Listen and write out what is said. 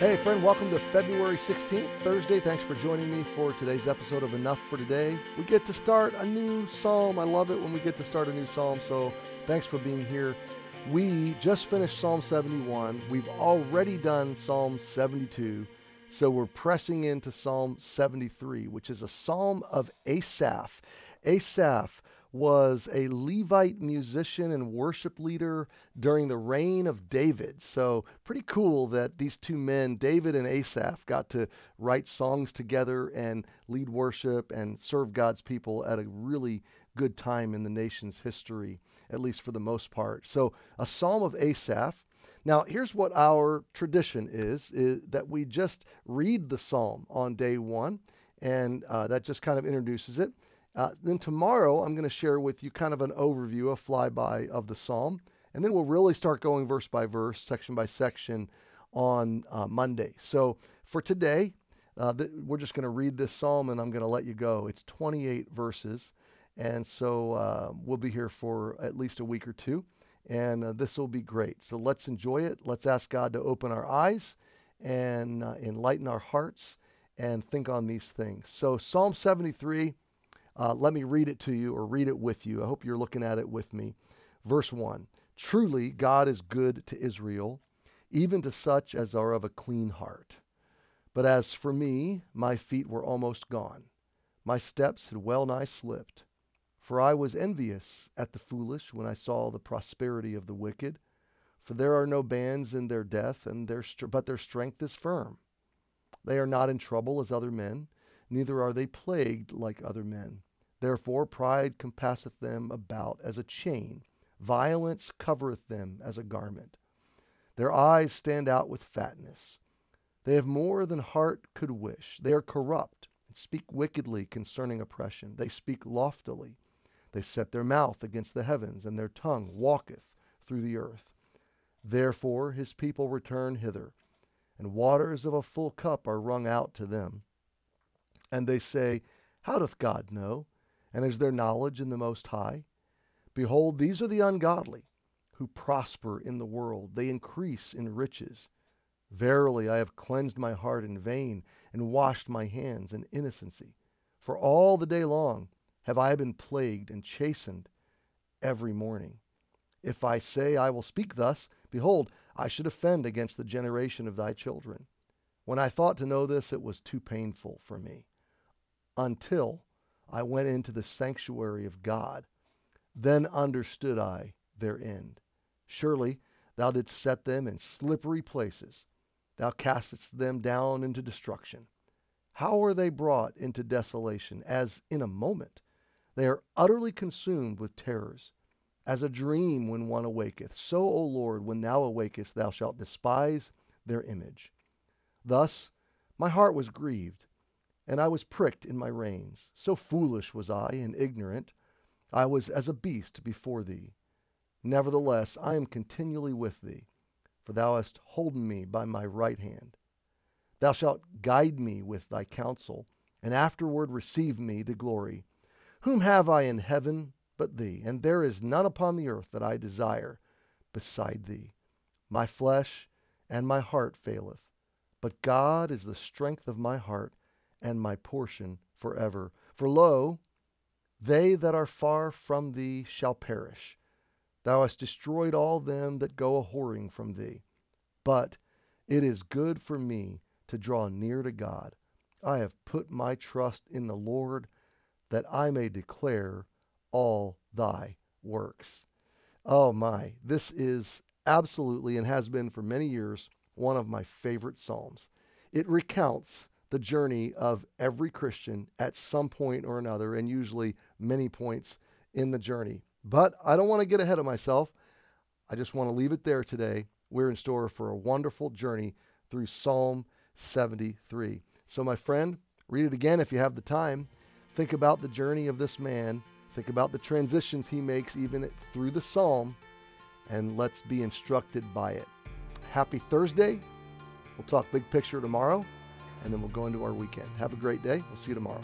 friend. Welcome to February 16th, Thursday. Thanks for joining me for today's episode of Enough for Today. We get to start a new psalm. I love it when we get to start a new psalm, so thanks for being here. We just finished Psalm 71. We've already done Psalm 72. So we're pressing into Psalm 73, which is a psalm of Asaph. Asaph was a Levite musician and worship leader during the reign of David. So, pretty cool that these two men, David and Asaph, got to write songs together and lead worship and serve God's people at a really good time in the nation's history, at least for the most part. So, a psalm of Asaph. Now, here's what our tradition is, is that we just read the psalm on day one, and uh, that just kind of introduces it. Uh, then tomorrow, I'm going to share with you kind of an overview, a flyby of the psalm. And then we'll really start going verse by verse, section by section on uh, Monday. So for today, uh, th- we're just going to read this psalm and I'm going to let you go. It's 28 verses. And so uh, we'll be here for at least a week or two. And uh, this will be great. So let's enjoy it. Let's ask God to open our eyes and uh, enlighten our hearts and think on these things. So, Psalm 73. Uh, let me read it to you or read it with you. I hope you're looking at it with me. Verse 1 Truly, God is good to Israel, even to such as are of a clean heart. But as for me, my feet were almost gone. My steps had well nigh slipped. For I was envious at the foolish when I saw the prosperity of the wicked. For there are no bands in their death, and their but their strength is firm. They are not in trouble as other men neither are they plagued like other men. Therefore pride compasseth them about as a chain, violence covereth them as a garment. Their eyes stand out with fatness. They have more than heart could wish. They are corrupt and speak wickedly concerning oppression. They speak loftily. They set their mouth against the heavens, and their tongue walketh through the earth. Therefore his people return hither, and waters of a full cup are wrung out to them. And they say, How doth God know? And is there knowledge in the Most High? Behold, these are the ungodly, who prosper in the world. They increase in riches. Verily, I have cleansed my heart in vain, and washed my hands in innocency. For all the day long have I been plagued and chastened every morning. If I say I will speak thus, behold, I should offend against the generation of thy children. When I thought to know this, it was too painful for me until I went into the sanctuary of God. Then understood I their end. Surely thou didst set them in slippery places. Thou castest them down into destruction. How are they brought into desolation, as in a moment? They are utterly consumed with terrors. As a dream when one awaketh, so, O Lord, when thou awakest, thou shalt despise their image. Thus my heart was grieved and I was pricked in my reins. So foolish was I and ignorant. I was as a beast before thee. Nevertheless, I am continually with thee, for thou hast holden me by my right hand. Thou shalt guide me with thy counsel, and afterward receive me to glory. Whom have I in heaven but thee? And there is none upon the earth that I desire beside thee. My flesh and my heart faileth, but God is the strength of my heart and my portion forever. For lo, they that are far from thee shall perish. Thou hast destroyed all them that go a whoring from thee. But it is good for me to draw near to God. I have put my trust in the Lord that I may declare all thy works. Oh my, this is absolutely and has been for many years one of my favorite Psalms. It recounts the journey of every Christian at some point or another, and usually many points in the journey. But I don't want to get ahead of myself. I just want to leave it there today. We're in store for a wonderful journey through Psalm 73. So, my friend, read it again if you have the time. Think about the journey of this man. Think about the transitions he makes even through the psalm, and let's be instructed by it. Happy Thursday. We'll talk big picture tomorrow and then we'll go into our weekend. Have a great day. We'll see you tomorrow.